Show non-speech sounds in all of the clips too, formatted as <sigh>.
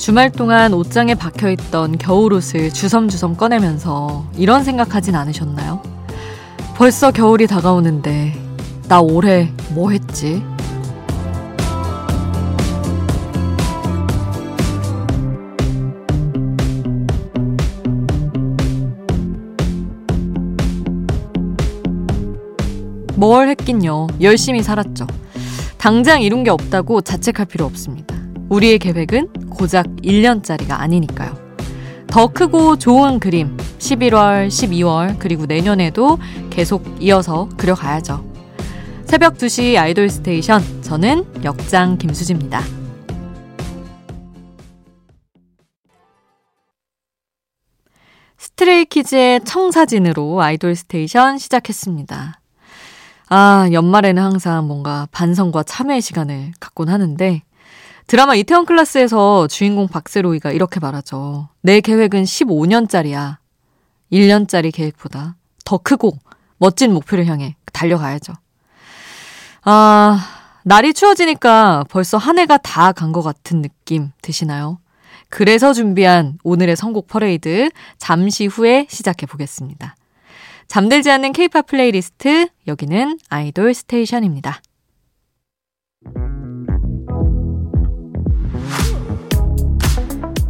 주말 동안 옷장에 박혀있던 겨울옷을 주섬주섬 꺼내면서 이런 생각하진 않으셨나요? 벌써 겨울이 다가오는데 나 올해 뭐 했지? 뭘 했긴요. 열심히 살았죠. 당장 이룬 게 없다고 자책할 필요 없습니다. 우리의 계획은 고작 1년짜리가 아니니까요. 더 크고 좋은 그림 11월, 12월, 그리고 내년에도 계속 이어서 그려가야죠. 새벽 2시 아이돌 스테이션. 저는 역장 김수지입니다. 스트레이키즈의 청사진으로 아이돌 스테이션 시작했습니다. 아, 연말에는 항상 뭔가 반성과 참회의 시간을 갖곤 하는데, 드라마 이태원 클라스에서 주인공 박세로이가 이렇게 말하죠. 내 계획은 15년짜리야. 1년짜리 계획보다 더 크고 멋진 목표를 향해 달려가야죠. 아, 날이 추워지니까 벌써 한 해가 다 간 것 같은 느낌 드시나요? 그래서 준비한 오늘의 선곡 퍼레이드 잠시 후에 시작해 보겠습니다. 잠들지 않는 케이팝 플레이리스트 여기는 아이돌 스테이션입니다.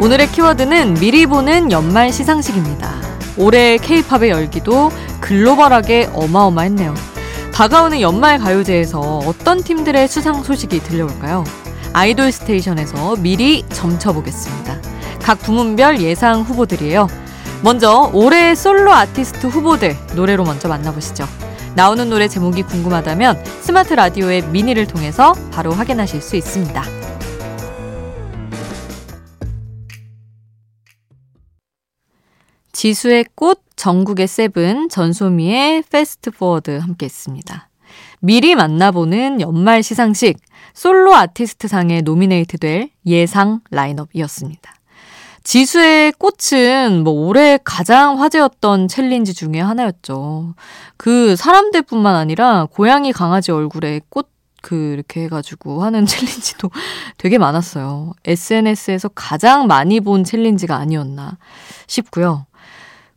오늘의 키워드는 미리 보는 연말 시상식입니다. 올해 케이팝의 열기도 글로벌하게 어마어마했네요. 다가오는 연말 가요제에서 어떤 팀들의 수상 소식이 들려올까요? 아이돌 스테이션에서 미리 점쳐보겠습니다. 각 부문별 예상 후보들이에요. 먼저 올해 솔로 아티스트 후보들 노래로 먼저 만나보시죠. 나오는 노래 제목이 궁금하다면 스마트 라디오의 미니를 통해서 바로 확인하실 수 있습니다. 지수의 꽃, 정국의 Seven, 전소미의 Fast Forward 함께 했습니다. 미리 만나보는 연말 시상식, 솔로 아티스트 상에 노미네이트 될 예상 라인업이었습니다. 지수의 꽃은 뭐 올해 가장 화제였던 챌린지 중에 하나였죠. 그 사람들뿐만 아니라 고양이 강아지 얼굴에 꽃 그 이렇게 해가지고 하는 <laughs> 챌린지도 되게 많았어요. SNS에서 가장 많이 본 챌린지가 아니었나 싶고요.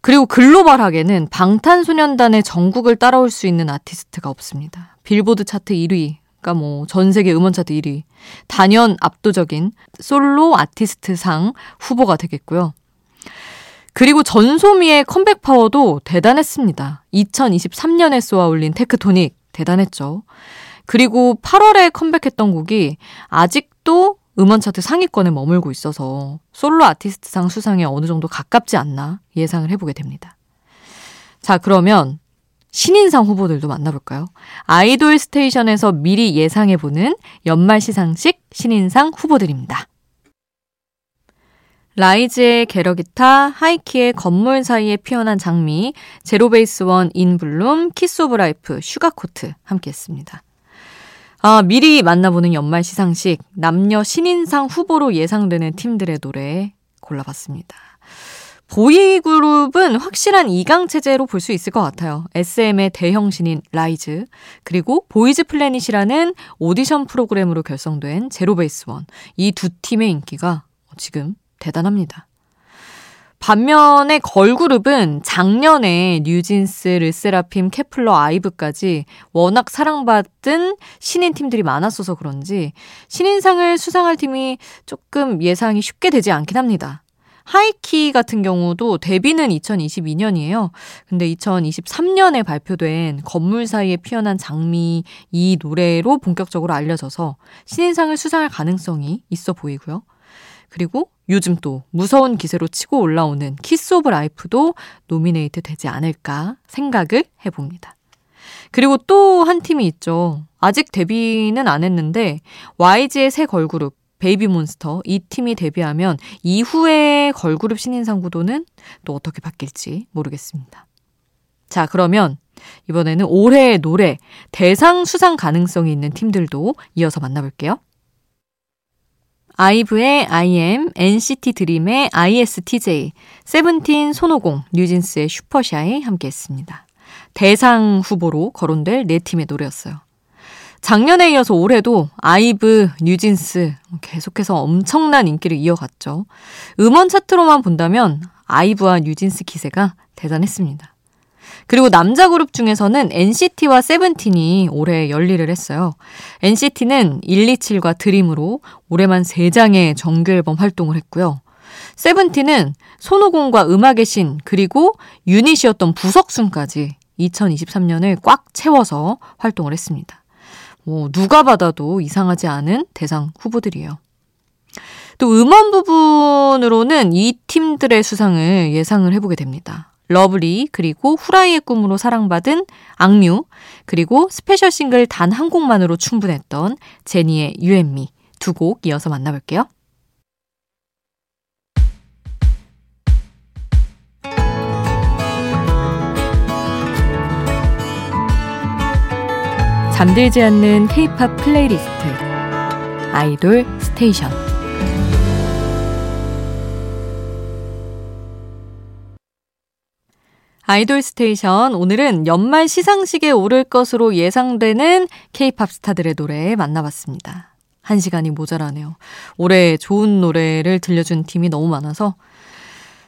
그리고 글로벌하게는 방탄소년단의 정국을 따라올 수 있는 아티스트가 없습니다. 빌보드 차트 1위, 그러니까 뭐 전 세계 음원 차트 1위, 단연 압도적인 솔로 아티스트상 후보가 되겠고요. 그리고 전소미의 컴백 파워도 대단했습니다. 2023년에 쏘아 올린 테크토닉 대단했죠. 그리고 8월에 컴백했던 곡이 아직도 음원 차트 상위권에 머물고 있어서 솔로 아티스트상 수상에 어느 정도 가깝지 않나 예상을 해보게 됩니다. 자, 그러면 신인상 후보들도 만나볼까요? 아이돌 스테이션에서 미리 예상해보는 연말 시상식 신인상 후보들입니다. 라이즈의 Get A Guitar, 하이키의 건물 사이에 피어난 장미, 제로베이스 원 In Bloom, 키스 오브 라이프, Sugarcoat 함께 했습니다. 아, 미리 만나보는 연말 시상식 남녀 신인상 후보로 예상되는 팀들의 노래 골라봤습니다. 보이그룹은 확실한 2강 체제로 볼 수 있을 것 같아요. SM의 대형 신인 라이즈, 그리고 보이즈 플래닛이라는 오디션 프로그램으로 결성된 제로베이스 원. 이 두 팀의 인기가 지금 대단합니다. 반면에 걸그룹은 작년에 뉴진스, 르세라핌, 케플러, 아이브까지 워낙 사랑받은 신인 팀들이 많았어서 그런지 신인상을 수상할 팀이 조금 예상이 쉽게 되지 않긴 합니다. 하이키 같은 경우도 데뷔는 2022년이에요. 근데 2023년에 발표된 건물 사이에 피어난 장미 이 노래로 본격적으로 알려져서 신인상을 수상할 가능성이 있어 보이고요. 그리고 요즘 또 무서운 기세로 치고 올라오는 키스 오브 라이프도 노미네이트 되지 않을까 생각을 해봅니다. 그리고 또 한 팀이 있죠. 아직 데뷔는 안 했는데 YG의 새 걸그룹 베이비몬스터 이 팀이 데뷔하면 이후에 걸그룹 신인상 구도는 또 어떻게 바뀔지 모르겠습니다. 자, 그러면 이번에는 올해의 노래 대상 수상 가능성이 있는 팀들도 이어서 만나볼게요. 아이브의 I AM, NCT 드림의 ISTJ, 세븐틴 손오공, 뉴진스의 Super Shy 함께 했습니다. 대상 후보로 거론될 네 팀의 노래였어요. 작년에 이어서 올해도 아이브, 뉴진스 계속해서 엄청난 인기를 이어갔죠. 음원 차트로만 본다면 아이브와 뉴진스 기세가 대단했습니다. 그리고 남자 그룹 중에서는 NCT와 세븐틴이 올해 열일을 했어요. NCT는 127과 드림으로 올해만 3장의 정규 앨범 활동을 했고요. 세븐틴은 손오공과 음악의 신 그리고 유닛이었던 부석순까지 2023년을 꽉 채워서 활동을 했습니다. 뭐 누가 받아도 이상하지 않은 대상 후보들이에요. 또 음원 부분으로는 이 팀들의 수상을 예상을 해보게 됩니다. Love Lee, 그리고 후라이의 꿈으로 사랑받은 악뮤, 그리고 스페셜 싱글 단 한 곡만으로 충분했던 제니의 You & Me 두 곡 이어서 만나볼게요. 잠들지 않는 K-팝 플레이리스트 아이돌 스테이션 아이돌 스테이션 오늘은 연말 시상식에 오를 것으로 예상되는 K-팝 스타들의 노래 만나봤습니다. 한 시간이 모자라네요. 올해 좋은 노래를 들려준 팀이 너무 많아서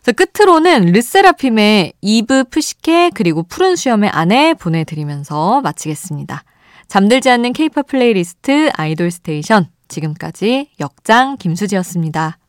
자, 끝으로는 르세라핌의 이브 프시케 그리고 푸른 수염의 아내 보내드리면서 마치겠습니다. 잠들지 않는 케이팝 플레이리스트 아이돌 스테이션. 지금까지 역장 김수지였습니다.